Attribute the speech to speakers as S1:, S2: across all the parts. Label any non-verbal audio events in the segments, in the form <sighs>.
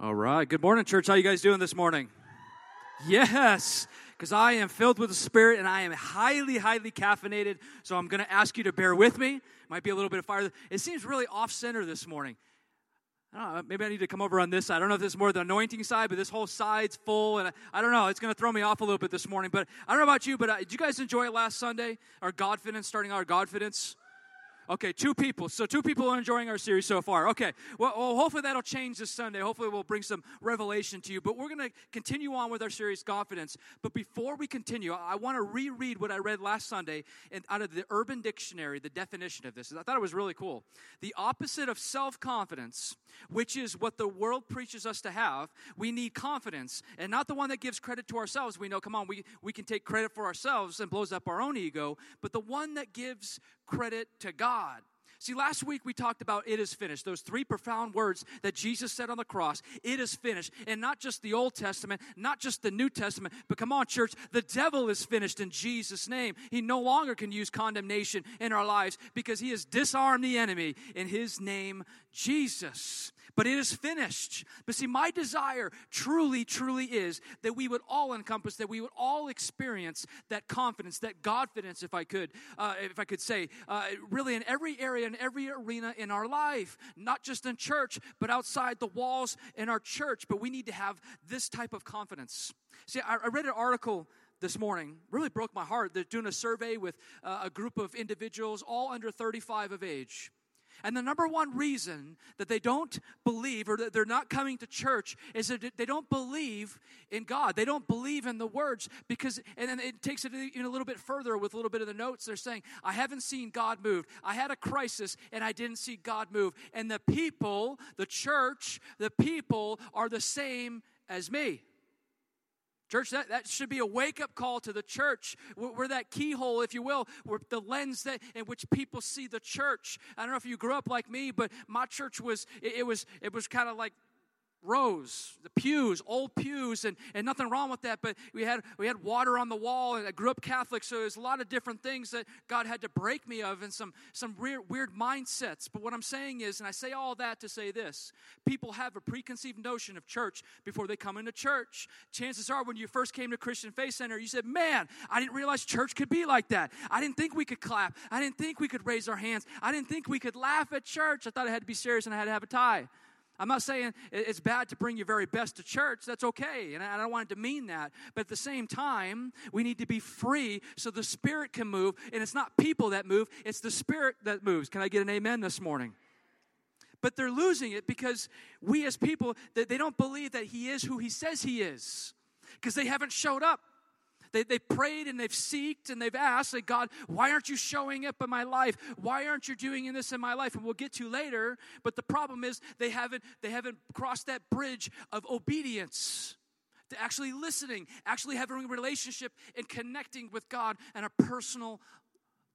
S1: All right. Good morning, church. How you guys doing this morning? Yes, because I am filled with the Spirit and I am highly, highly caffeinated. So I'm going to ask you to bear with me. Might be a little bit of fire. It seems really off center this morning. I know, maybe I need to come over on this side. I don't know if this is more the anointing side, but this whole side's full, and I, I don't know. It's going to throw me off a little bit this morning. But I don't know about you, but uh, did you guys enjoy it last Sunday? Our Godfidence, starting our Godfidence. Okay, two people. So two people are enjoying our series so far. Okay, well, well, hopefully that'll change this Sunday. Hopefully we'll bring some revelation to you. But we're going to continue on with our series, Godfidence. But before we continue, I want to reread what I read last Sunday and out of the Urban Dictionary, the definition of this. I thought it was really cool. The opposite of self confidence, which is what the world preaches us to have, we need confidence, and not the one that gives credit to ourselves. We know, come on, we, we can take credit for ourselves and blows up our own ego, but the one that gives credit to God. See, last week we talked about it is finished, those three profound words that Jesus said on the cross. It is finished. And not just the Old Testament, not just the New Testament, but come on, church, the devil is finished in Jesus' name. He no longer can use condemnation in our lives because he has disarmed the enemy in his name, Jesus but it is finished. But see, my desire truly, truly is that we would all encompass, that we would all experience that confidence, that Godfidence, if I could, uh, if I could say, uh, really in every area, in every arena in our life, not just in church, but outside the walls in our church. But we need to have this type of confidence. See, I, I read an article this morning really broke my heart they're doing a survey with uh, a group of individuals all under 35 of age and the number one reason that they don't believe or that they're not coming to church is that they don't believe in God. They don't believe in the words because, and then it takes it even a little bit further with a little bit of the notes. They're saying, I haven't seen God move. I had a crisis and I didn't see God move. And the people, the church, the people are the same as me. Church, that, that should be a wake up call to the church. We're, we're, that keyhole, if you will, we're the lens that in which people see the church. I don't know if you grew up like me, but my church was it, it was it was kind of like rows, the pews, old pews, and, and nothing wrong with that. But we had we had water on the wall, and I grew up Catholic, so there's a lot of different things that God had to break me of, and some some weird weird mindsets. But what I'm saying is, and I say all that to say this: people have a preconceived notion of church before they come into church. Chances are, when you first came to Christian Faith Center, you said, "Man, I didn't realize church could be like that. I didn't think we could clap. I didn't think we could raise our hands. I didn't think we could laugh at church. I thought I had to be serious and I had to have a tie." I'm not saying it's bad to bring your very best to church. That's okay. And I don't want to demean that. But at the same time, we need to be free so the Spirit can move. And it's not people that move, it's the Spirit that moves. Can I get an amen this morning? But they're losing it because we as people, that they don't believe that He is who He says He is because they haven't showed up. They, they prayed and they've seeked and they've asked, like, God, why aren't you showing up in my life? Why aren't you doing this in my life? And we'll get to later. But the problem is they haven't they haven't crossed that bridge of obedience to actually listening, actually having a relationship and connecting with God on a personal,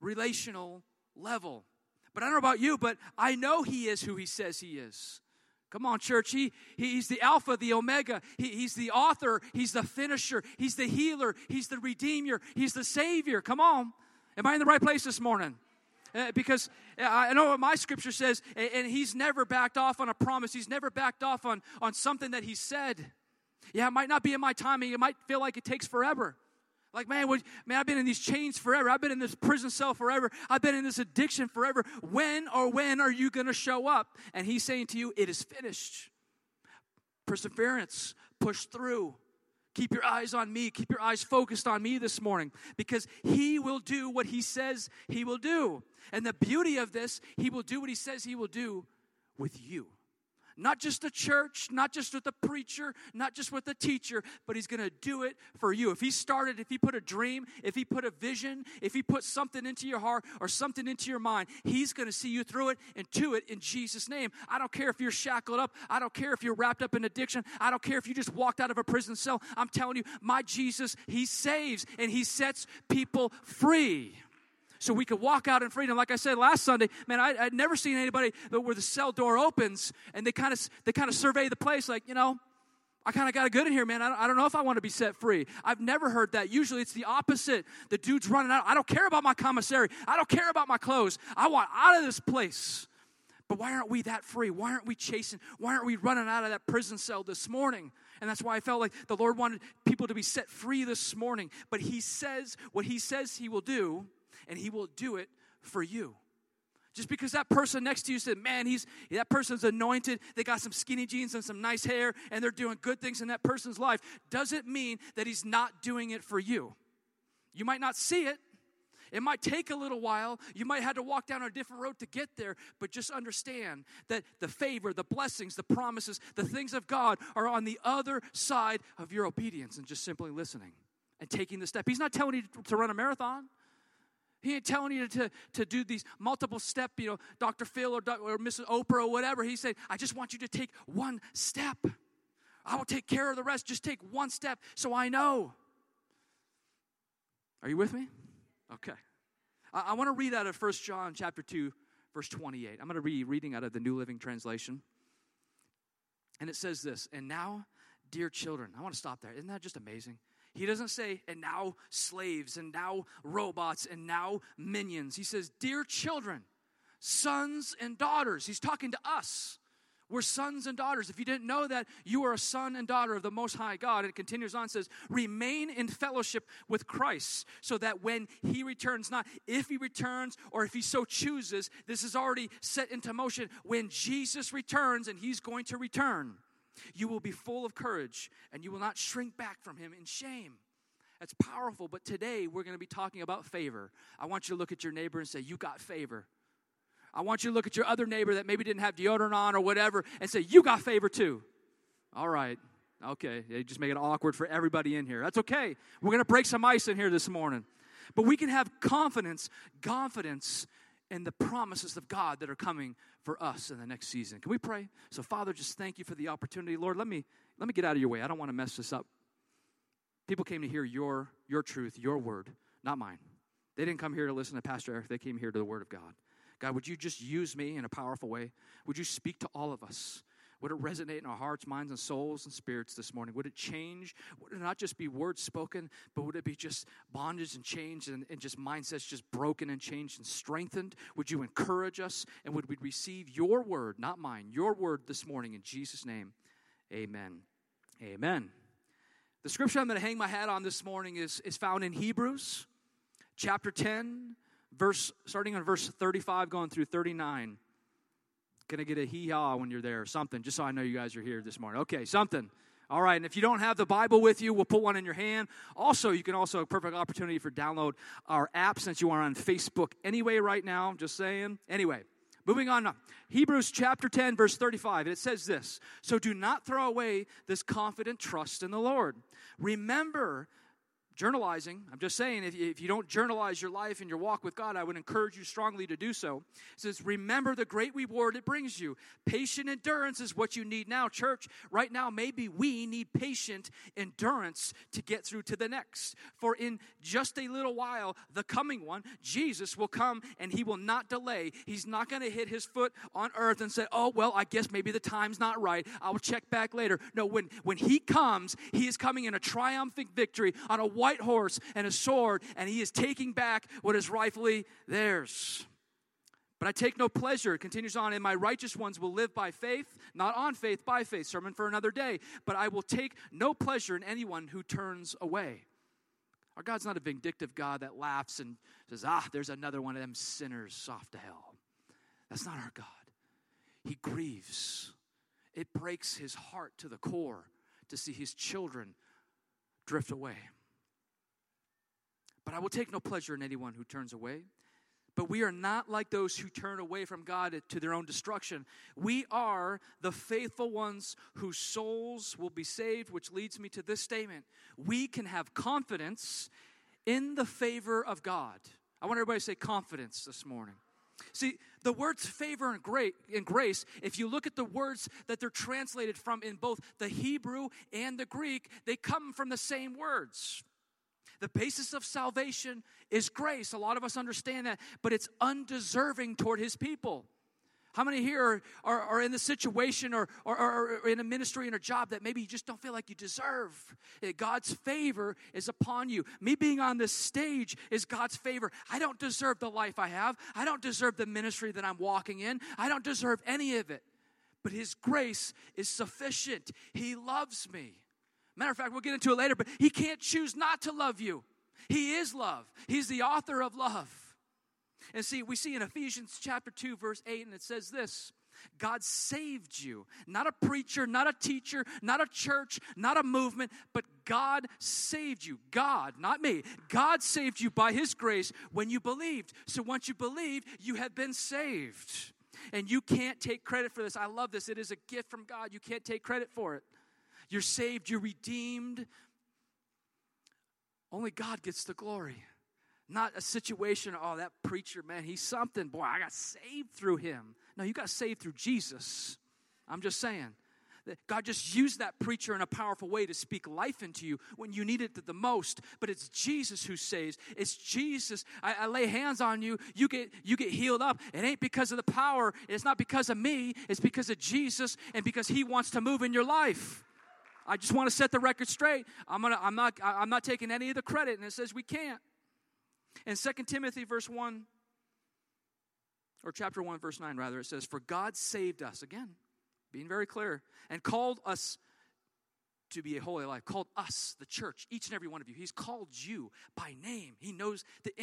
S1: relational level. But I don't know about you, but I know He is who He says He is. Come on, church. He, he's the Alpha, the Omega. He, he's the author. He's the finisher. He's the healer. He's the redeemer. He's the Savior. Come on. Am I in the right place this morning? Uh, because uh, I know what my scripture says, and, and he's never backed off on a promise. He's never backed off on, on something that he said. Yeah, it might not be in my timing. It might feel like it takes forever. Like, man, what, man, I've been in these chains forever. I've been in this prison cell forever. I've been in this addiction forever. When or when are you going to show up? And he's saying to you, it is finished. Perseverance, push through. Keep your eyes on me. Keep your eyes focused on me this morning because he will do what he says he will do. And the beauty of this, he will do what he says he will do with you. Not just the church, not just with the preacher, not just with the teacher, but he's going to do it for you. If he started, if he put a dream, if he put a vision, if he put something into your heart or something into your mind, he's going to see you through it and to it in Jesus' name. I don't care if you're shackled up. I don't care if you're wrapped up in addiction. I don't care if you just walked out of a prison cell. I'm telling you, my Jesus, he saves and he sets people free so we could walk out in freedom. Like I said last Sunday, man, I, would never seen anybody where the cell door opens and they kind of they kind of survey the place, like you know. I kind of got a good in here, man. I don't, I don't know if I want to be set free. I've never heard that. Usually it's the opposite. The dude's running out. I don't care about my commissary. I don't care about my clothes. I want out of this place. But why aren't we that free? Why aren't we chasing? Why aren't we running out of that prison cell this morning? And that's why I felt like the Lord wanted people to be set free this morning. But He says what He says He will do, and He will do it for you. Just because that person next to you said, man, he's that person's anointed, they got some skinny jeans and some nice hair, and they're doing good things in that person's life, doesn't mean that he's not doing it for you. You might not see it. It might take a little while. You might have to walk down a different road to get there, but just understand that the favor, the blessings, the promises, the things of God are on the other side of your obedience and just simply listening and taking the step. He's not telling you to run a marathon. He ain't telling you to, to do these multiple step, you know, Dr. Phil or, or Mrs. Oprah or whatever. He said, I just want you to take one step. I will take care of the rest. Just take one step so I know. Are you with me? Okay. I, I want to read out of 1 John chapter 2, verse 28. I'm going to be reading out of the New Living Translation. And it says this, and now, dear children, I want to stop there. Isn't that just amazing? He doesn't say, and now slaves, and now robots, and now minions. He says, Dear children, sons and daughters. He's talking to us. We're sons and daughters. If you didn't know that, you are a son and daughter of the Most High God. And it continues on, says, remain in fellowship with Christ, so that when he returns, not if he returns or if he so chooses, this is already set into motion. When Jesus returns, and he's going to return, you will be full of courage and you will not shrink back from him in shame. That's powerful, but today we're going to be talking about favor. I want you to look at your neighbor and say, You got favor. I want you to look at your other neighbor that maybe didn't have deodorant on or whatever and say, You got favor too. All right. Okay. They just make it awkward for everybody in here. That's okay. We're going to break some ice in here this morning. But we can have confidence, confidence in the promises of God that are coming for us in the next season. Can we pray? So, Father, just thank you for the opportunity. Lord, let me let me get out of your way. I don't want to mess this up. People came to hear your your truth, your word, not mine. They didn't come here to listen to Pastor Eric. They came here to the word of God. God, would you just use me in a powerful way? Would you speak to all of us? Would it resonate in our hearts, minds, and souls and spirits this morning? Would it change? Would it not just be words spoken, but would it be just bondage and change and, and just mindsets just broken and changed and strengthened? Would you encourage us? And would we receive your word, not mine, your word this morning in Jesus' name? Amen. Amen. The scripture I'm going to hang my hat on this morning is, is found in Hebrews chapter 10, verse starting on verse 35 going through 39 can I get a hee haw when you're there or something, just so I know you guys are here this morning? Okay, something. All right, and if you don't have the Bible with you, we'll put one in your hand. Also, you can also a perfect opportunity for download our app since you are on Facebook anyway right now. Just saying. Anyway, moving on. Hebrews chapter 10, verse 35. It says this So do not throw away this confident trust in the Lord. Remember journalizing. I'm just saying, if you, if you don't journalize your life and your walk with God, I would encourage you strongly to do so. It says, Remember the great reward it brings you. Patient endurance is what you need now, church. Right now, maybe we need patient endurance to get through to the next. For in just a little while, the coming one, Jesus, will come and he will not delay. He's not going to hit his foot on earth and say, Oh, well, I guess maybe the time's not right. I'll check back later. No, when, when he comes, he is coming in a triumphant victory on a white horse and a sword, and he is taking back what is rightfully theirs. But I take no pleasure, it continues on, and my righteous ones will live by faith, not on faith, by faith. Sermon for another day. But I will take no pleasure in anyone who turns away. Our God's not a vindictive God that laughs and says, ah, there's another one of them sinners off to hell. That's not our God. He grieves. It breaks his heart to the core to see his children drift away. But I will take no pleasure in anyone who turns away. But we are not like those who turn away from God to their own destruction. We are the faithful ones whose souls will be saved, which leads me to this statement. We can have confidence in the favor of God. I want everybody to say confidence this morning. See, the words favor and great and grace, if you look at the words that they're translated from in both the Hebrew and the Greek, they come from the same words. The basis of salvation is grace. A lot of us understand that, but it's undeserving toward his people. How many here are, are, are in the situation or, or, or, in a ministry and a job that maybe you just don't feel like you deserve? Eh, God's favor is upon you. Me being on this stage is God's favor. I don't deserve the life I have. I don't deserve the ministry that I'm walking in. I don't deserve any of it. But His grace is sufficient. He loves me. Matter of fact, we'll get into it later, but He can't choose not to love you. He is love, He's the author of love. And see, we see in Ephesians chapter 2, verse 8, and it says this God saved you. Not a preacher, not a teacher, not a church, not a movement, but God saved you. God, not me. God saved you by His grace when you believed. So once you believed, you have been saved. And you can't take credit for this. I love this. It is a gift from God. You can't take credit for it. You're saved, you're redeemed. Only God gets the glory. Not a situation, oh, that preacher, man, he's something. Boy, I got saved through him. No, you got saved through Jesus. I'm just saying. God just used that preacher in a powerful way to speak life into you when you needed it the most. But it's Jesus who saves. It's Jesus. I, I, lay hands on you, you get you get healed up. It ain't because of the power. It's not because of me. It's because of Jesus and because He wants to move in your life. I just want to set the record straight. I'm gonna. I'm not. I'm not taking any of the credit. And it says we can't. In 2 Timothy verse 1, or chapter 1, verse 9, rather, it says, For God saved us, again, being very clear, and called us to be a holy life, called us, the church, each and every one of you. He's called you by name. He knows the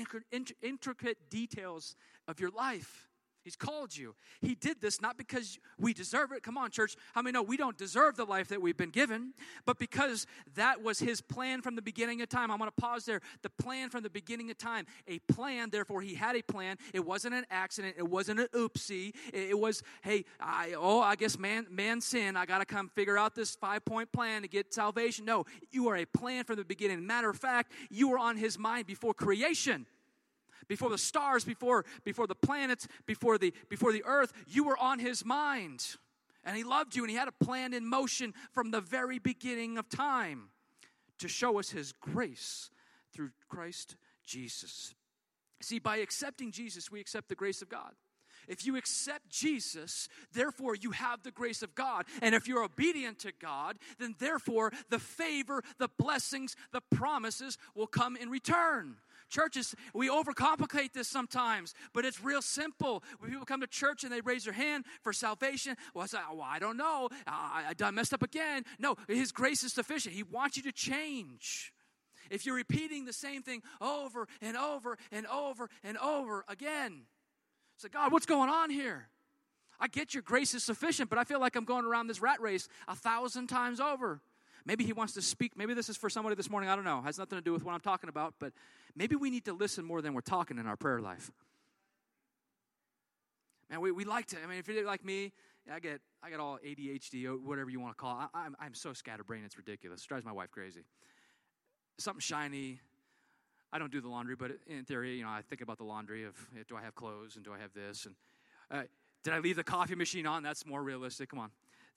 S1: intricate details of your life. He's called you. He did this not because we deserve it. Come on, church. How many know we don't deserve the life that we've been given, but because that was His plan from the beginning of time. I'm going to pause there. The plan from the beginning of time. A plan, therefore, He had a plan. It wasn't an accident. It wasn't an oopsie. It, was, hey, I, oh, I guess man, man sin. I got to come figure out this five point plan to get salvation. No, you are a plan from the beginning. Matter of fact, you were on His mind before creation before the stars, before, before the planets, before the, before the earth, you were on his mind. And he loved you, and he had a plan in motion from the very beginning of time to show us his grace through Christ Jesus. See, by accepting Jesus, we accept the grace of God. If you accept Jesus, therefore you have the grace of God. And if you're obedient to God, then therefore the favor, the blessings, the promises will come in return. Churches, we overcomplicate this sometimes, but it's real simple. When people come to church and they raise their hand for salvation, well, I, well, oh, I don't know. I, I messed up again. No, His grace is sufficient. He wants you to change. If you're repeating the same thing over and over and over and over again, say, God, what's going on here? I get your grace is sufficient, but I feel like I'm going around this rat race a thousand times over. Maybe he wants to speak. Maybe this is for somebody this morning. I don't know. It has nothing to do with what I'm talking about, but maybe we need to listen more than we're talking in our prayer life. Man, we, we like to. I mean, if you're like me, I get I get all ADHD whatever you want to call it. I, I'm, I'm so scatterbrained, it's ridiculous. It drives my wife crazy. Something shiny. I don't do the laundry, but in theory, you know, I think about the laundry of do I have clothes and do I have this and uh, did I leave the coffee machine on? That's more realistic. Come on.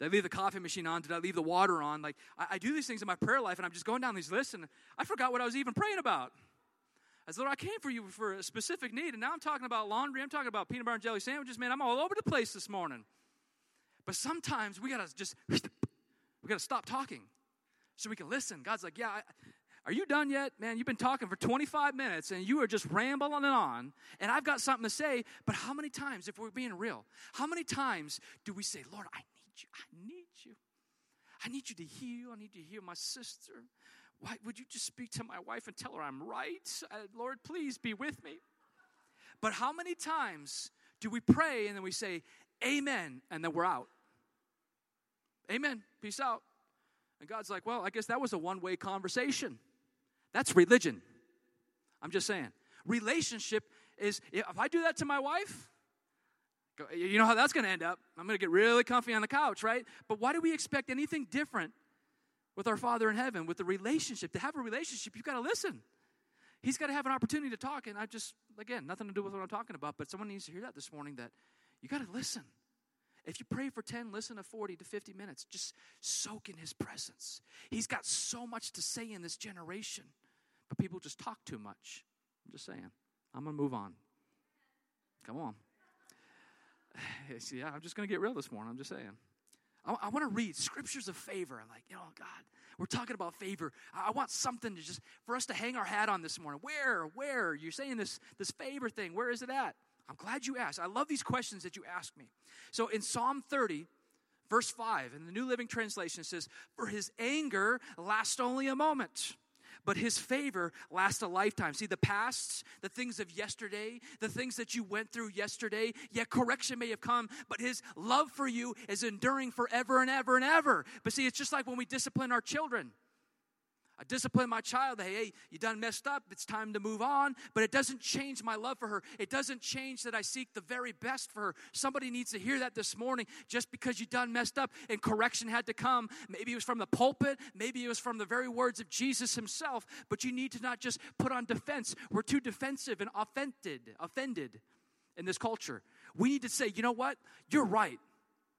S1: Did I leave the coffee machine on? Did I leave the water on? Like, I, I, do these things in my prayer life, and I'm just going down these lists, and I forgot what I was even praying about. As though I came for you for a specific need, and now I'm talking about laundry, I'm talking about peanut butter and jelly sandwiches. Man, I'm all over the place this morning. But sometimes we gotta just, <sniffs> we gotta stop talking so we can listen. God's like, yeah, I, are you done yet? Man, you've been talking for 25 minutes and you are just rambling and on, and I've got something to say. But how many times, if we're being real, how many times do we say, Lord, I you. I need you. I need you to heal. I need to heal my sister. Why would you just speak to my wife and tell her I'm right? Uh, Lord, please be with me. But how many times do we pray and then we say, Amen, and then we're out? Amen. Peace out. And God's like, well, I guess that was a one way conversation. That's religion. I'm just saying. Relationship is, if I do that to my wife, you know how that's going to end up. I'm going to get really comfy on the couch, right? But why do we expect anything different with our Father in heaven, with the relationship? To have a relationship, you've got to listen. He's got to have an opportunity to talk. And I just, again, nothing to do with what I'm talking about, but someone needs to hear that this morning that you got to listen. If you pray for 10, listen to 40 to 50 minutes. Just soak in His presence. He's got so much to say in this generation, but people just talk too much. I'm just saying. I'm going to move on. Come on. <sighs> yeah, I'm just going to get real this morning. I'm just saying. I, I want to read scriptures of favor. I'm like, you know, God, we're talking about favor. I, I want something to just for us to hang our hat on this morning. Where, where? You're saying this this favor thing. Where is it at? I'm glad you asked. I love these questions that you ask me. So in Psalm 30, verse 5, in the New Living Translation, it says, For his anger lasts only a moment but his favor lasts a lifetime. See, the past, the things of yesterday, the things that you went through yesterday, yet correction may have come, but his love for you is enduring forever and ever and ever. But see, it's just like when we discipline our children. I discipline my child. Hey, hey, you done messed up. It's time to move on. But it doesn't change my love for her. It doesn't change that I seek the very best for her. Somebody needs to hear that this morning. Just because you done messed up and correction had to come, maybe it was from the pulpit, maybe it was from the very words of Jesus himself. But you need to not just put on defense. We're too defensive and offended, offended in this culture. We need to say, you know what? You're right.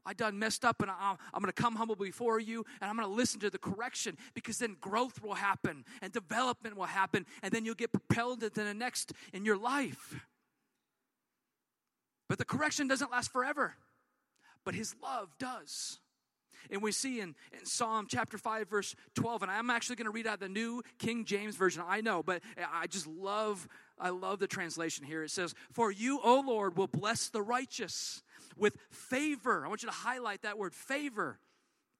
S1: I done messed up and I'm, I'm going to come humble before you and I'm going to listen to the correction because then growth will happen and development will happen and then you'll get propelled into the next in your life. But the correction doesn't last forever, but his love does. And we see in, in Psalm chapter 5, verse 12, and I'm actually going to read out the new King James Version. I know, but I just love, I love the translation here. It says, For you, O Lord, will bless the righteous with favor. I want you to highlight that word favor.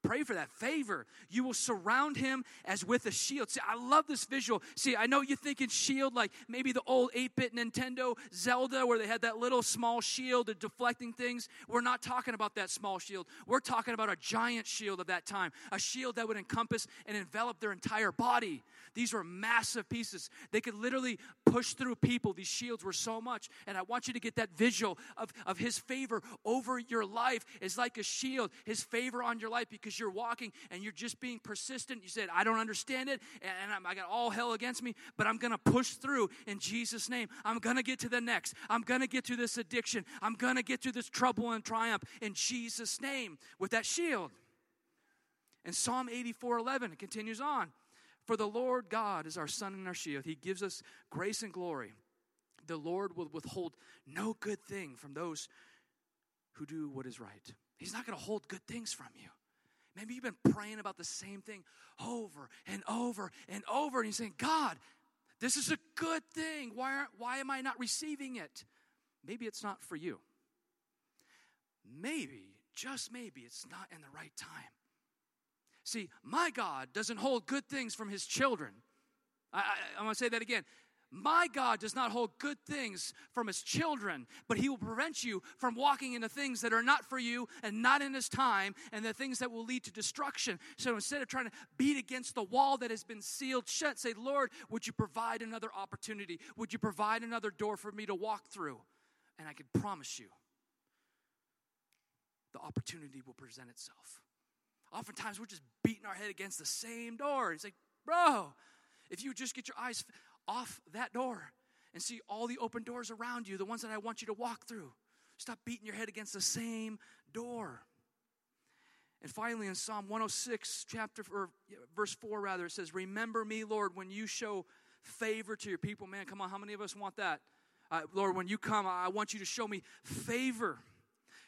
S1: Pray for that favor. You will surround him as with a shield. See, I love this visual. See, I know you're thinking shield like maybe the old 8 bit Nintendo Zelda where they had that little small shield of deflecting things. We're not talking about that small shield. We're talking about a giant shield of that time, a shield that would encompass and envelop their entire body. These were massive pieces. They could literally push through people. These shields were so much. And I want you to get that visual of, of his favor over your life is like a shield, his favor on your life because you're walking and you're just being persistent. You said, I don't understand it, and I got all hell against me, but I'm going to push through in Jesus' name. I'm going to get to the next. I'm going to get to this addiction. I'm going to get to this trouble and triumph in Jesus' name with that shield. And Psalm 84 11, it continues on. For the Lord God is our sun and our shield. He gives us grace and glory. The Lord will withhold no good thing from those who do what is right. He's not going to hold good things from you. Maybe you've been praying about the same thing over and over and over, and you're saying, God, this is a good thing. Why, why am I not receiving it? Maybe it's not for you. Maybe, just maybe, it's not in the right time. See, my God doesn't hold good things from his children. I, I, I want to say that again. My God does not hold good things from his children, but he will prevent you from walking into things that are not for you and not in his time and the things that will lead to destruction. So instead of trying to beat against the wall that has been sealed shut, say, Lord, would you provide another opportunity? Would you provide another door for me to walk through? And I can promise you, the opportunity will present itself. Oftentimes we're just beating our head against the same door. It's like, bro, if you just get your eyes off that door and see all the open doors around you, the ones that I want you to walk through. Stop beating your head against the same door. And finally, in Psalm 106, chapter or verse 4, rather, it says, Remember me, Lord, when you show favor to your people. Man, come on, how many of us want that? Uh, Lord, when you come, I want you to show me favor.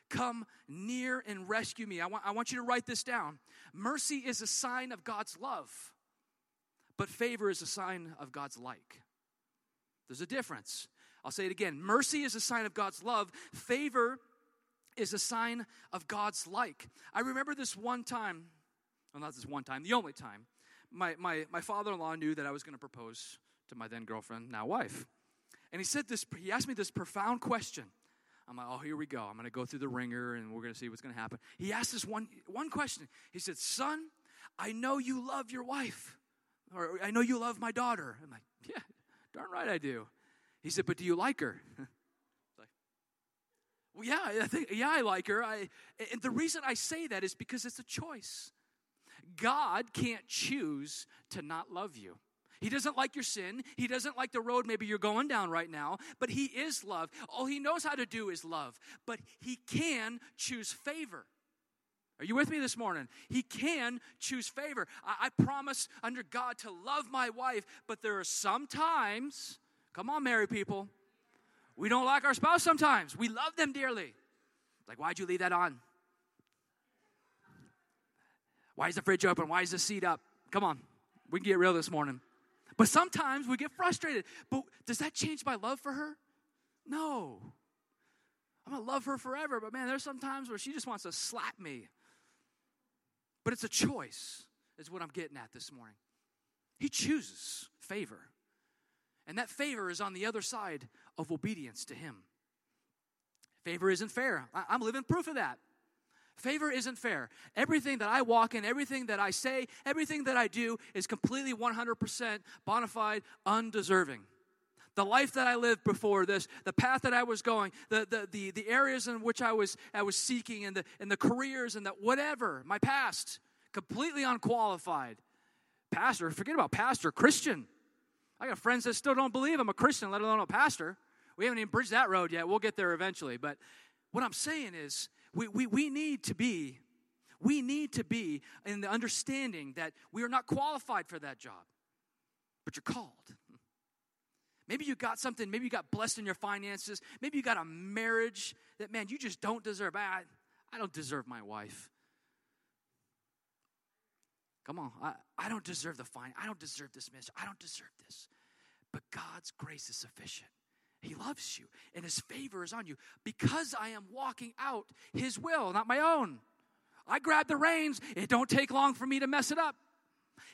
S1: Come near and rescue me. I want, I want you to write this down. Mercy is a sign of God's love. But favor is a sign of God's like. There's a difference. I'll say it again. Mercy is a sign of God's love. Favor is a sign of God's like. I remember this one time, well, not this one time, the only time, my, my, my father in law knew that I was going to propose to my then girlfriend, now wife. And he said this, he asked me this profound question. I'm like, oh, here we go. I'm going to go through the ringer and we're going to see what's going to happen. He asked this one, one question. He said, Son, I know you love your wife. Or I know you love my daughter. I'm like, yeah, darn right I do. He said, but do you like her? <laughs> like, well, yeah, I think, yeah, I like her. I, and the reason I say that is because it's a choice. God can't choose to not love you. He doesn't like your sin. He doesn't like the road maybe you're going down right now, but He is love. All He knows how to do is love, but He can choose favor. Are you with me this morning? He can choose favor. I, I, promise under God to love my wife, but there are some times, come on, married people, we don't like our spouse sometimes. We love them dearly. Like, why'd you leave that on? Why is the fridge open? Why is the seat up? Come on, we can get real this morning. But sometimes we get frustrated. But does that change my love for her? No. I'm gonna love her forever, but man, there's some times where she just wants to slap me. But it's a choice, is what I'm getting at this morning. He chooses favor. And that favor is on the other side of obedience to Him. Favor isn't fair. I'm living proof of that. Favor isn't fair. Everything that I walk in, everything that I say, everything that I do is completely 100% bona fide, undeserving. The life that I lived before this, the path that I was going, the, the, the, the areas in which I was, I was seeking, and the, and the careers and the whatever, my past, completely unqualified. Pastor, forget about pastor, Christian. I got friends that still don't believe I'm a Christian, let alone a pastor. We haven't even bridged that road yet. We'll get there eventually. But what I'm saying is, we, we, we need to be, we need to be in the understanding that we are not qualified for that job, but you're called. Maybe you got something, maybe you got blessed in your finances, maybe you got a marriage that, man, you just don't deserve. I, I don't deserve my wife. Come on, I, I don't deserve the fine. I don't deserve this ministry. I don't deserve this. But God's grace is sufficient. He loves you, and His favor is on you because I am walking out His will, not my own. I grab the reins. It don't take long for me to mess it up.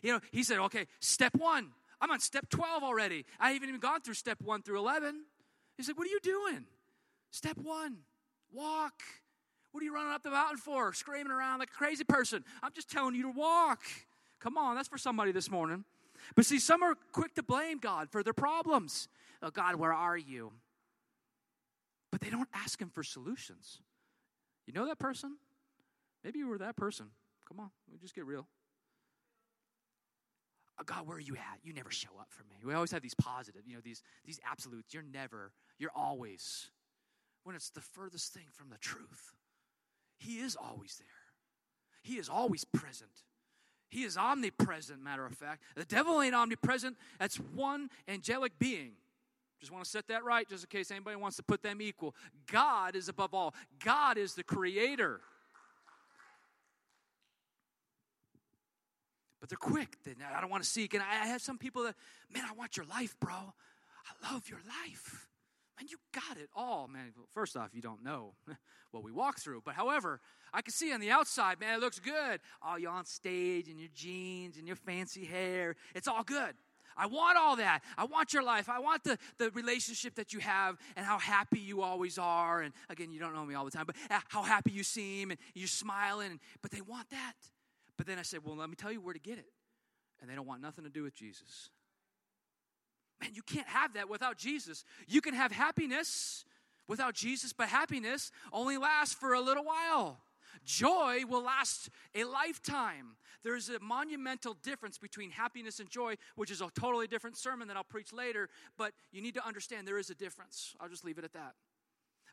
S1: You know, He said, okay, step one. I'm on step 12 already. I haven't even gone through step one through 11. He said, what are you doing? Step one, walk. What are you running up the mountain for? Screaming around like a crazy person. I'm just telling you to walk. Come on, that's for somebody this morning. But see, some are quick to blame God for their problems. Oh, God, where are you? But they don't ask Him for solutions. You know that person? Maybe you were that person. Come on, we just get real. Oh, God, where are you at? You never show up for me. We always have these positive, you know, these these absolutes. You're never, you're always. When it's the furthest thing from the truth. He is always there. He is always present. He is omnipresent, matter of fact. The devil ain't omnipresent. That's one angelic being. Just want to set that right, just in case anybody wants to put them equal. God is above all, God is the creator. But they're quick. They, I don't want to seek. And I have some people that, man, I want your life, bro. I love your life. Man, you got it all, man. First off, you don't know <laughs> what we walk through. But however, I can see on the outside, man, it looks good. Oh, you're on stage and your jeans and your fancy hair. It's all good. I want all that. I want your life. I want the, the relationship that you have and how happy you always are. And again, you don't know me all the time, but uh, how happy you seem and you're smiling. But they want that. But then I said, well, let me tell you where to get it. And they don't want nothing to do with Jesus. Man, you can't have that without Jesus. You can have happiness without Jesus, but happiness only lasts for a little while. Joy will last a lifetime. There's a monumental difference between happiness and joy, which is a totally different sermon that I'll preach later, but you need to understand there is a difference. I'll just leave it at that.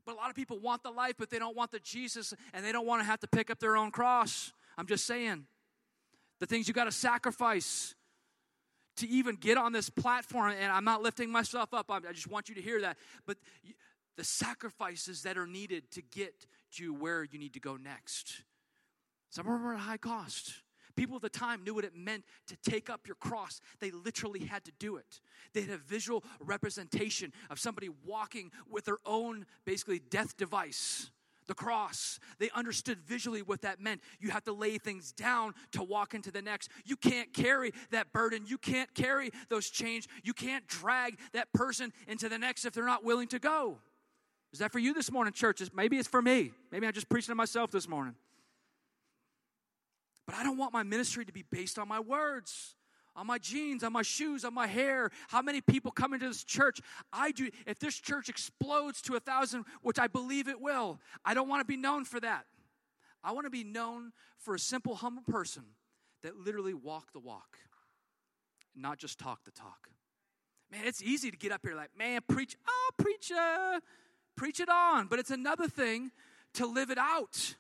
S1: But a lot of people want the life, but they don't want the Jesus, and they don't want to have to pick up their own cross. I'm just saying. The things you got to sacrifice to even get on this platform, and I'm not lifting myself up, I just want you to hear that. But the sacrifices that are needed to get you where you need to go next. Some of them are at high cost. People at the time knew what it meant to take up your cross. They literally had to do it. They had a visual representation of somebody walking with their own, basically, death device the cross. They understood visually what that meant. You have to lay things down to walk into the next. You can't carry that burden. You can't carry those chains. You can't drag that person into the next if they're not willing to go. Is that for you this morning, church? Maybe it's for me. Maybe I'm just preaching to myself this morning. But I don't want my ministry to be based on my words on my jeans, on my shoes, on my hair. How many people come into this church? I do. If this church explodes to a thousand, which I believe it will, I don't want to be known for that. I want to be known for a simple, humble person that literally walk the walk, not just talk the talk. Man, it's easy to get up here like, man, preach, oh, preach, uh, preach it on. But it's another thing to live it out.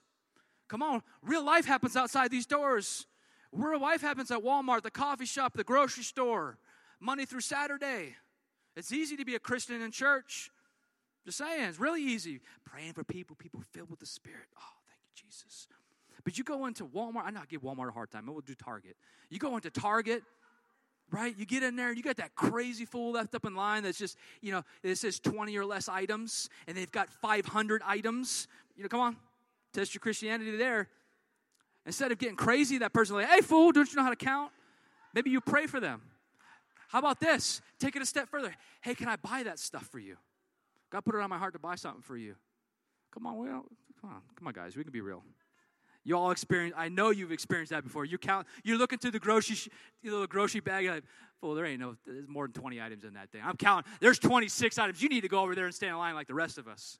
S1: Come on, real life happens outside these doors. Real life happens at Walmart, the coffee shop, the grocery store, Monday through Saturday. It's easy to be a Christian in church. Just saying, it's really easy. Praying for people, people filled with the Spirit. Oh, thank you, Jesus. But you go into Walmart, I know I give Walmart a hard time. I will do Target. You go into Target, right? You get in there you got that crazy fool left up in line that's just, you know, it says 20 or less items and they've got 500 items. You know, come on, test your Christianity there. Instead of getting crazy, that person like, hey, fool, don't you know how to count? Maybe you pray for them. How about this? Take it a step further. Hey, can I buy that stuff for you? God put it on my heart to buy something for you. Come on, we come on, come on, guys. We can be real. You all experience. I know you've experienced that before. You count. You're looking through the grocery, little grocery bag. Like, well, there ain't no. There's more than 20 items in that thing. I'm counting. There's 26 items. You need to go over there and stand in line like the rest of us.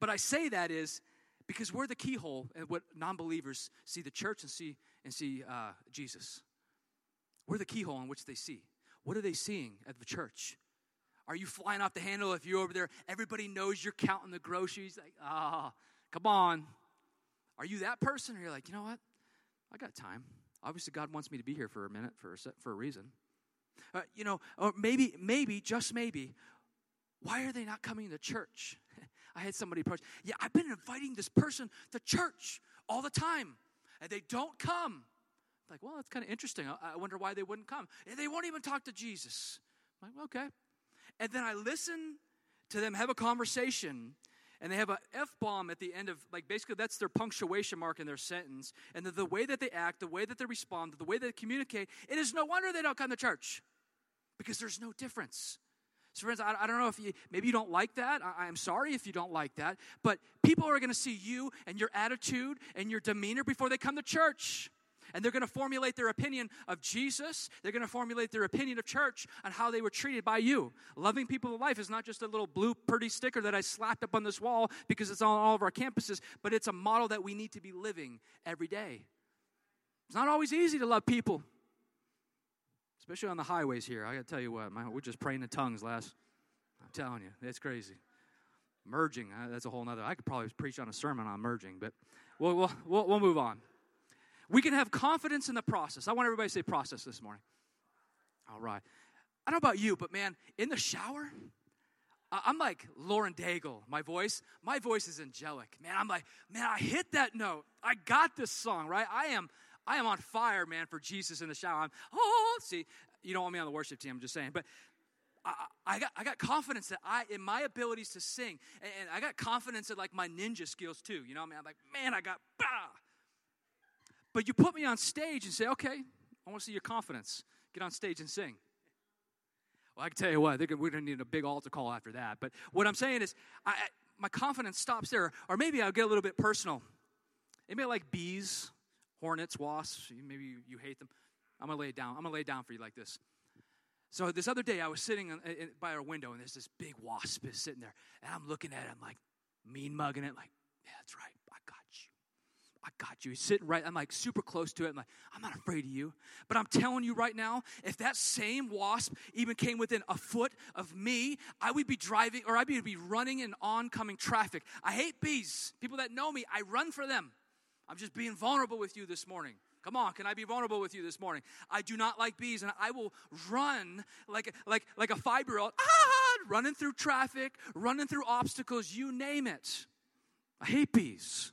S1: But I say that is because we're the keyhole and what non-believers see the church and see and see uh, Jesus. We're the keyhole in which they see. What are they seeing at the church? Are you flying off the handle if you're over there? Everybody knows you're counting the groceries. Like, ah, oh, come on. Are you that person? Or you're like, you know what? I got time. Obviously, God wants me to be here for a minute for a, for a reason. Uh, you know, or maybe, maybe, just maybe, why are they not coming to church? I had somebody approach, yeah, I've been inviting this person to church all the time, and they don't come. Like, well, that's kind of interesting. I, wonder why they wouldn't come. And they won't even talk to Jesus. I'm like, okay. And then I listen to them have a conversation, and they have a F bomb at the end of, like, basically that's their punctuation mark in their sentence. And the, the way that they act, the way that they respond, the way they communicate, it is no wonder they don't come to church because there's no difference. So, friends, I, I don't know if you, maybe you don't like that. I, I'm sorry if you don't like that. But people are going to see you and your attitude and your demeanor before they come to church and they're going to formulate their opinion of Jesus. They're going to formulate their opinion of church on how they were treated by you. Loving people to life is not just a little blue, pretty sticker that I slapped up on this wall because it's on all of our campuses, but it's a model that we need to be living every day. It's not always easy to love people, especially on the highways here. I got to tell you what, we're just praying in tongues last. I'm telling you, it's crazy. Merging, uh, that's a whole nother. I could probably preach on a sermon on merging, but we'll, we'll, we'll, we'll move on. We can have confidence in the process. I want everybody to say process this morning. All right. I don't know about you, but man, in the shower, I'm like Lauren Daigle, my voice. My voice is angelic. Man, I'm like, man, I hit that note. I got this song, right? I am I am on fire, man, for Jesus in the shower. I'm, oh, see, you don't want me on the worship team, I'm just saying. But I, I, got, I got confidence that I, in my abilities to sing, and, and I got confidence in like my ninja skills too. You know what I mean? I'm like, man, I got, bah, but you put me on stage and say, okay, I want to see your confidence. Get on stage and sing. Well, I can tell you what, we're going to need a big altar call after that. But what I'm saying is, I, my confidence stops there. Or maybe I'll get a little bit personal. Anybody like bees, hornets, wasps? Maybe you, hate them. I'm going to lay it down. I'm going to lay it down for you like this. So this other day, I was sitting by our window, and there's this big wasp is sitting there, and I'm looking at it. I'm like mean mugging it, like, yeah, that's right. I got you. I got you. He's sitting right, I'm like super close to it. I'm like, I'm not afraid of you. But I'm telling you right now, if that same wasp even came within a foot of me, I would be driving or I'd be running in oncoming traffic. I hate bees. People that know me, I run for them. I'm just being vulnerable with you this morning. Come on, can I be vulnerable with you this morning? I do not like bees, and I will run like like like a five year old, ah, running through traffic, running through obstacles, you name it. I hate bees.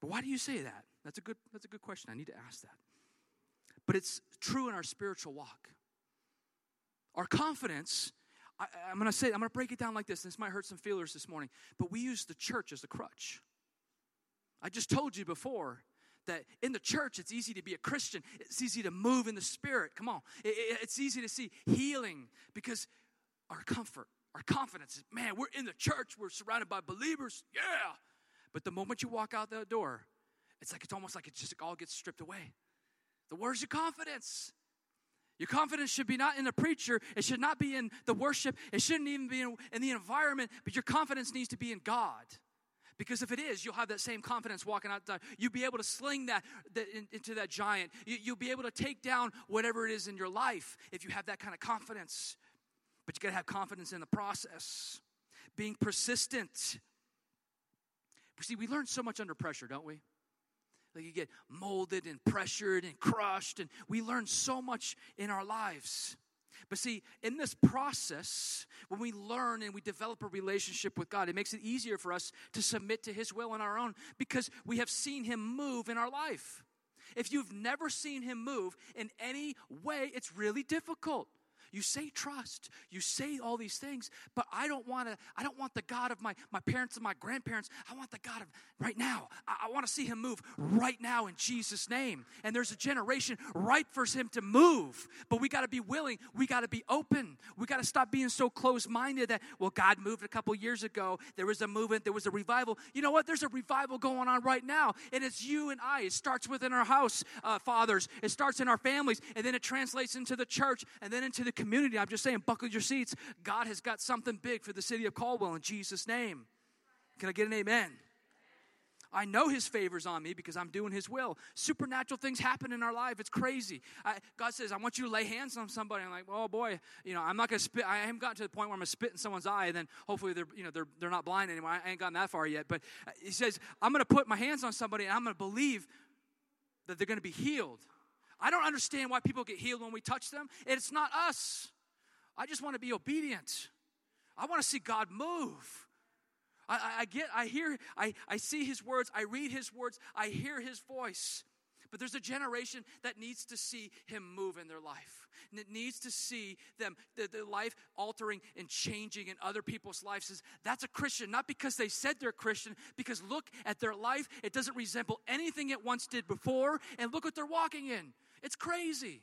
S1: But why do you say that? That's a good, that's a good question. I need to ask that. But it's true in our spiritual walk. Our confidence, I, I'm going to say, I'm going to break it down like this. This might hurt some feelers this morning, but we use the church as a crutch. I just told you before that in the church it's easy to be a Christian. It's easy to move in the spirit. Come on. It, it, it's easy to see healing because our comfort, our confidence is, man, we're in the church. We're surrounded by believers. Yeah. But the moment you walk out that door, it's like it's almost like it just all gets stripped away. The where's your confidence? Your confidence should be not in the preacher. It should not be in the worship. It shouldn't even be in the environment, but your confidence needs to be in God. Because if it is, you'll have that same confidence walking out. You'll be able to sling that, that in, into that giant. You, will be able to take down whatever it is in your life if you have that kind of confidence. But you got to have confidence in the process. Being persistent. See, we learn so much under pressure, don't we? Like you get molded and pressured and crushed, and we learn so much in our lives. But see, in this process, when we learn and we develop a relationship with God, it makes it easier for us to submit to His will on our own because we have seen Him move in our life. If you've never seen Him move in any way, it's really difficult. You say trust. You say all these things, but I don't want to, I don't want the God of my, my parents and my grandparents. I want the God of right now. I, I want to see him move right now in Jesus' name. And there's a generation right for him to move. But we got to be willing. We got to be open. We got to stop being so close minded that, well, God moved a couple years ago. There was a movement, there was a revival. You know what? There's a revival going on right now. And it's you and I. It starts within our house, uh, fathers. It starts in our families. And then it translates into the church and then into the community. I'm just saying, buckle your seats. God has got something big for the city of Caldwell in Jesus' name. Can I get an amen? I know His favor's on me because I'm doing His will. Supernatural things happen in our life. It's crazy. I, God says, I want you to lay hands on somebody. I'm like, oh boy, you know, I'm not going to spit. I haven't gotten to the point where I'm going to spit in someone's eye, and then hopefully they're, you know, they're, they're not blind anymore. I ain't gotten that far yet. But He says, I'm going to put my hands on somebody, and I'm going to believe that they're going to be healed. I don't understand why people get healed when we touch them. It's not us. I just want to be obedient. I want to see God move. I, I, get, I hear, I, I see his words, I read his words, I hear his voice. But there's a generation that needs to see him move in their life. And it needs to see them, the, the life altering and changing in other people's lives. That's a Christian, not because they said they're Christian, because look at their life. It doesn't resemble anything it once did before. And look what they're walking in. It's crazy.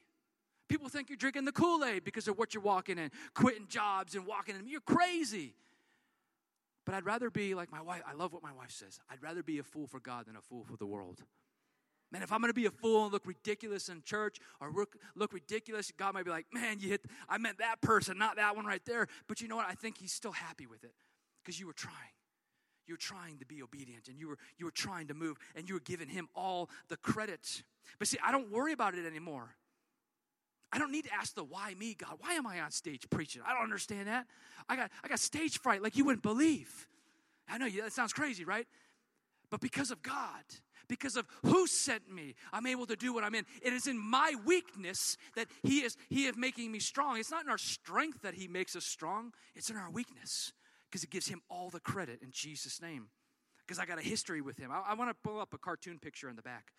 S1: People think you're drinking the Kool Aid because of what you're walking in, quitting jobs and walking in. You're crazy. But I'd rather be like my wife. I love what my wife says. I'd rather be a fool for God than a fool for the world. Man, if I'm going to be a fool and look ridiculous in church or look, look ridiculous, God might be like, man, you hit, I meant that person, not that one right there. But you know what? I think He's still happy with it because you were trying. You were trying to be obedient and you were, you were trying to move and you were giving Him all the credit. But see, I don't worry about it anymore. I don't need to ask the why me, God. Why am I on stage preaching? I don't understand that. I got, I got stage fright like you wouldn't believe. I know you, that sounds crazy, right? But because of God, because of who sent me, I'm able to do what I'm in. It is in my weakness that He is He is making me strong. It's not in our strength that He makes us strong, it's in our weakness. Because it gives him all the credit in Jesus' name. Because I got a history with him. I, I want to pull up a cartoon picture in the back.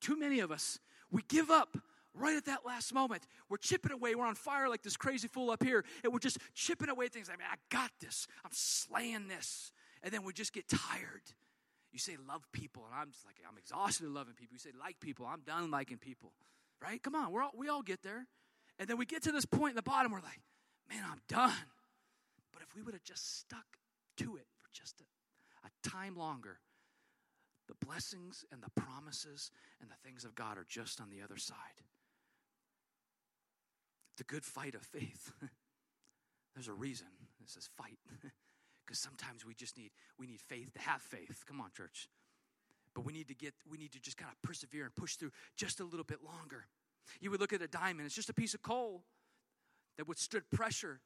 S1: Too many of us, we give up right at that last moment. We're chipping away. We're on fire like this crazy fool up here. And we're just chipping away things. I mean, I got this. I'm slaying this. And then we just get tired. You say love people, and I'm just like, I'm exhausted of loving people. You say like people, I'm done liking people. Right? Come on, we're all, we all get there. And then we get to this point in the bottom, we're like, man, I'm done. But if we would have just stuck to it for just a, a time longer, the blessings and the promises and the things of God are just on the other side the good fight of faith. <laughs> There's a reason it says fight. <laughs> Because sometimes we just need we need faith to have faith. Come on, church. But we need to get we need to just kind of persevere and push through just a little bit longer. You would look at a diamond, it's just a piece of coal that would withstood pressure.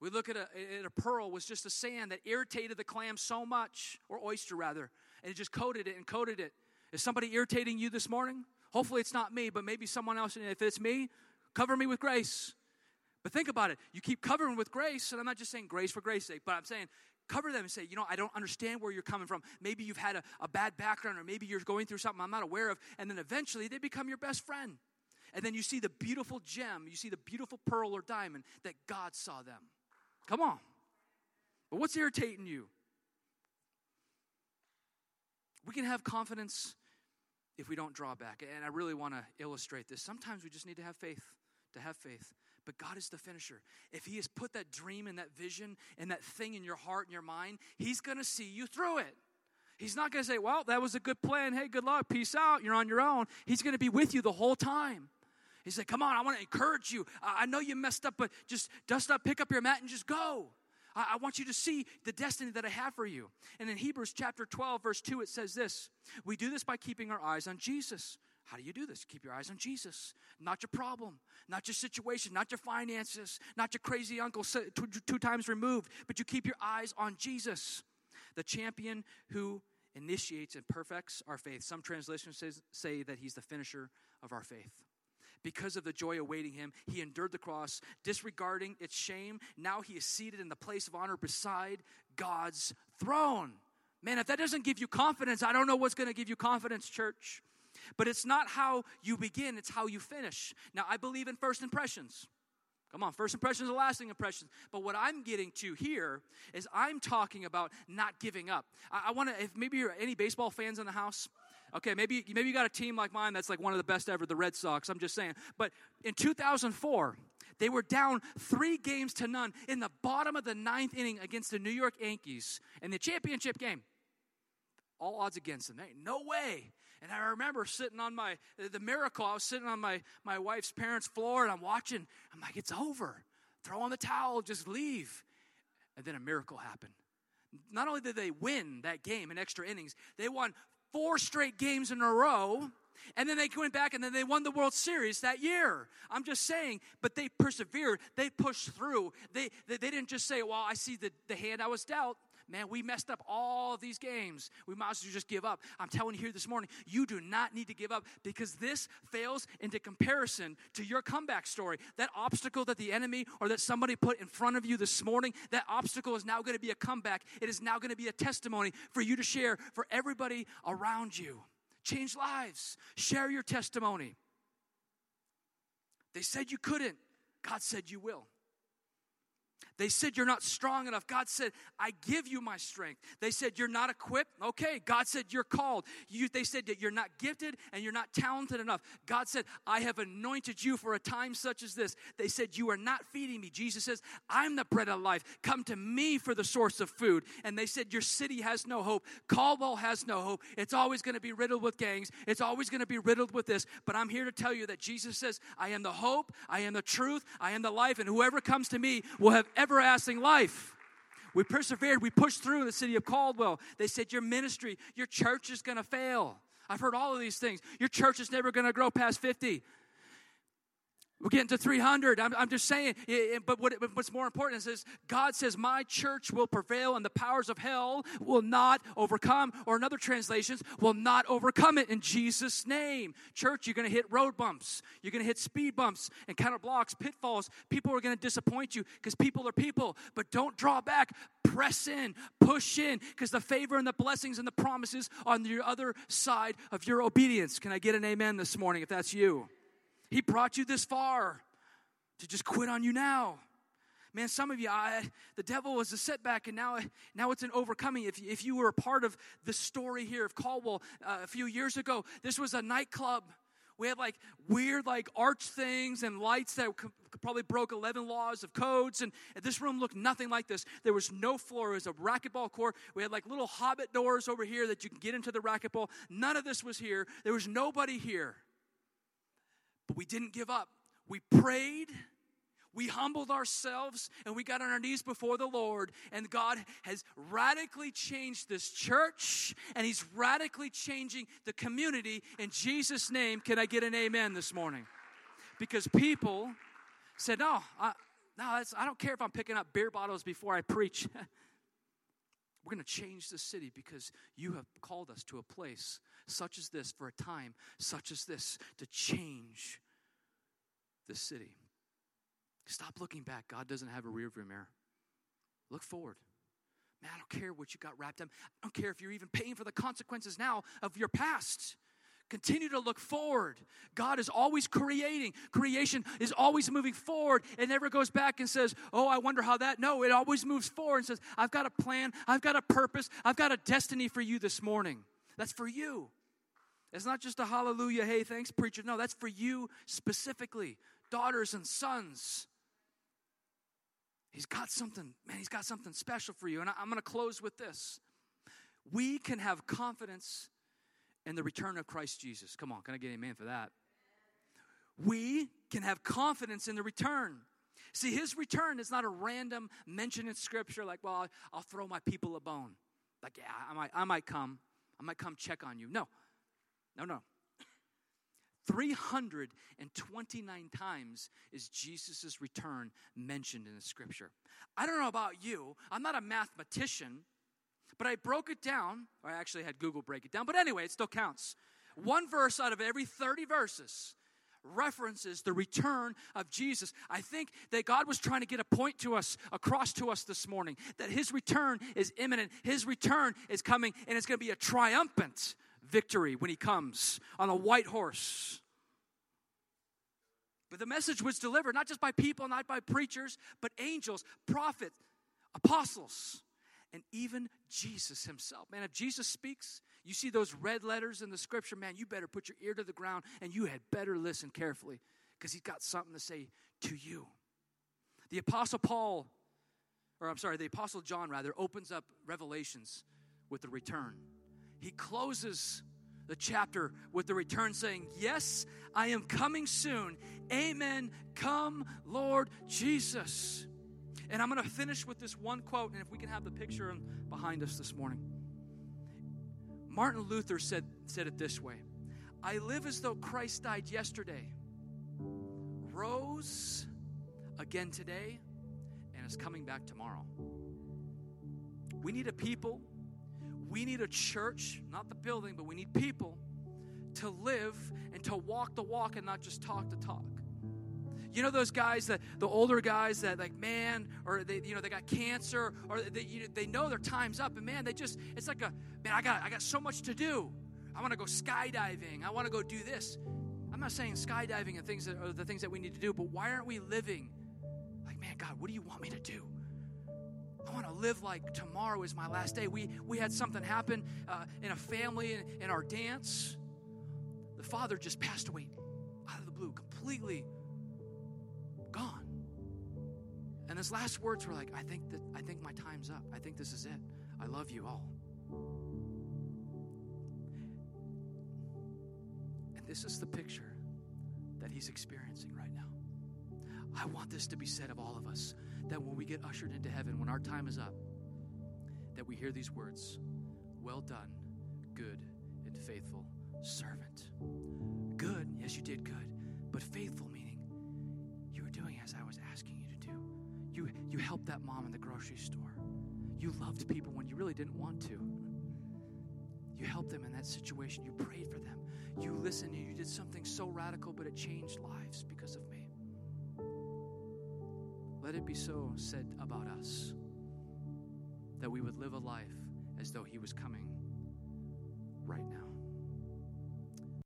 S1: We look at a, at a pearl was just a sand that irritated the clam so much, or oyster rather, and it just coated it and coated it. Is somebody irritating you this morning? Hopefully it's not me, but maybe someone else. And if it's me, Cover me with grace. But think about it. You keep covering with grace, and I'm not just saying grace for grace sake, but I'm saying cover them and say, you know, I don't understand where you're coming from. Maybe you've had a, a bad background, or maybe you're going through something I'm not aware of. And then eventually they become your best friend. And then you see the beautiful gem, you see the beautiful pearl or diamond that God saw them. Come on. But what's irritating you? We can have confidence if we don't draw back. And I really want to illustrate this. Sometimes we just need to have faith to have faith. But God is the finisher. If He has put that dream and that vision and that thing in your heart and your mind, He's going to see you through it. He's not going to say, Well, that was a good plan. Hey, good luck. Peace out. You're on your own. He's going to be with you the whole time. He said, Come on, I want to encourage you. I know you messed up, but just dust up, pick up your mat, and just go. I, want you to see the destiny that I have for you. And in Hebrews chapter 12, verse 2, it says this We do this by keeping our eyes on Jesus. How do you do this? Keep your eyes on Jesus, not your problem, not your situation, not your finances, not your crazy uncle two, two times removed, but you keep your eyes on Jesus, the champion who initiates and perfects our faith. Some translations say that he's the finisher of our faith. Because of the joy awaiting him, he endured the cross, disregarding its shame. Now he is seated in the place of honor beside God's throne. Man, if that doesn't give you confidence, I don't know what's going to give you confidence, church. But it's not how you begin, it's how you finish. Now, I believe in first impressions. Come on, first impressions are lasting impressions. But what I'm getting to here is I'm talking about not giving up. I, I want to, if maybe you're any baseball fans in the house, okay, maybe maybe you got a team like mine that's like one of the best ever, the Red Sox. I'm just saying. But in 2004, they were down three games to none in the bottom of the ninth inning against the New York Yankees in the championship game. All odds against them. No way. And I remember sitting on my, the miracle, I was sitting on my, my wife's parents' floor and I'm watching. I'm like, it's over. Throw on the towel, just leave. And then a miracle happened. Not only did they win that game in extra innings, they won four straight games in a row. And then they went back and then they won the World Series that year. I'm just saying, but they persevered. They pushed through. They, they, they didn't just say, well, I see the, the hand I was dealt man, we messed up all these games. We might as well just give up. I'm telling you here this morning, you do not need to give up because this fails into comparison to your comeback story. That obstacle that the enemy or that somebody put in front of you this morning, that obstacle is now going to be a comeback. It is now going to be a testimony for you to share for everybody around you. Change lives, share your testimony. They said you couldn't, God said you will. They said you're not strong enough. God said, I give you my strength. They said you're not equipped. Okay, God said you're called. You, they said that you're not gifted and you're not talented enough. God said, I have anointed you for a time such as this. They said, You are not feeding me. Jesus says, I'm the bread of life. Come to me for the source of food. And they said, Your city has no hope. Caldwell has no hope. It's always going to be riddled with gangs. It's always going to be riddled with this. But I'm here to tell you that Jesus says, I am the hope, I am the truth, I am the life, and whoever comes to me will have every everlasting life. We persevered, we pushed through in the city of Caldwell. They said, Your ministry, your church is going to fail. I've heard all of these things. Your church is never going to grow past 50. We're getting to 300. I'm, I'm just saying, but what, what's more important is God says, My church will prevail and the powers of hell will not overcome, or in other translations, will not overcome it in Jesus' name. Church, you're going to hit road bumps, you're going to hit speed bumps, encounter blocks, pitfalls. People are going to disappoint you because people are people, but don't draw back. Press in, push in, because the favor and the blessings and the promises on the other side of your obedience. Can I get an amen this morning if that's you? He brought you this far to just quit on you now. Man, some of you, I, the devil was a setback, and now, now it's an overcoming. If, if you were a part of the story here of Caldwell uh, a few years ago, this was a nightclub. We had like weird, like arch things and lights that probably broke 11 laws of codes. And this room looked nothing like this. There was no floor. It was a racquetball court. We had like little hobbit doors over here that you can get into the racquetball. None of this was here. There was nobody here. But we didn't give up. We prayed, we humbled ourselves, and we got on our knees before the Lord. And God has radically changed this church, and He's radically changing the community. In Jesus' name, can I get an amen this morning? Because people said, No, I, no, I don't care if I'm picking up beer bottles before I preach. <laughs> We're going to change the city because you have called us to a place such as this for a time such as this to change the city. Stop looking back. God doesn't have a rearview mirror. Look forward. Man, I don't care what you got wrapped up. I don't care if you're even paying for the consequences now of your past. Continue to look forward. God is always creating. Creation is always moving forward. It never goes back and says, Oh, I wonder how that. No, it always moves forward and says, I've got a plan, I've got a purpose, I've got a destiny for you this morning. That's for you. It's not just a hallelujah, hey, thanks, preacher. No, that's for you specifically, daughters and sons. He's got something, man, he's got something special for you. And I'm going to close with this. We can have confidence and the return of Christ Jesus. Come on, can I get amen for that? We can have confidence in the return. See, his return is not a random mention in scripture like, well, I'll throw my people a bone. Like, yeah, I might, I might come. I might come check on you. No, no, no. 329 times is Jesus' return mentioned in the scripture. I don't know about you, I'm not a mathematician, but I broke it down, I actually had Google break it down, but anyway, it still counts. One verse out of every 30 verses references the return of Jesus. I think that God was trying to get a point to us, across to us this morning, that his return is imminent. His return is coming, and it's going to be a triumphant victory when he comes on a white horse. But the message was delivered not just by people, not by preachers, but angels, prophets, apostles, and even Jesus himself. Man, if Jesus speaks, you see those red letters in the scripture, man, you better put your ear to the ground and you had better listen carefully because he's got something to say to you. The Apostle Paul, or I'm sorry, the Apostle John rather, opens up Revelations with the return. He closes the chapter with the return saying, Yes, I am coming soon. Amen. Come, Lord Jesus. And I'm going to finish with this one quote, and if we can have the picture behind us this morning. Martin Luther said, said it this way I live as though Christ died yesterday, rose again today, and is coming back tomorrow. We need a people, we need a church, not the building, but we need people to live and to walk the walk and not just talk the talk. You know those guys that the older guys that like man or they you know they got cancer or they you know, they know their time's up and man they just it's like a man I got I got so much to do. I want to go skydiving. I want to go do this. I'm not saying skydiving and things that are the things that we need to do, but why aren't we living like man God, what do you want me to do? I want to live like tomorrow is my last day. We we had something happen uh, in a family in, in our dance. The father just passed away out of the blue, completely gone. And his last words were like, I think that I think my time's up. I think this is it. I love you all. And this is the picture that he's experiencing right now. I want this to be said of all of us that when we get ushered into heaven, when our time is up, that we hear these words Well done, good and faithful servant. Good, yes, you did good, but faithful doing as I was asking you to do. You, you helped that mom in the grocery store. You loved people when you really didn't want to. You helped them in that situation. You prayed for them. You listened and you did something so radical, but it changed lives because of me. Let it be so said about us that we would live a life as though He was coming right now.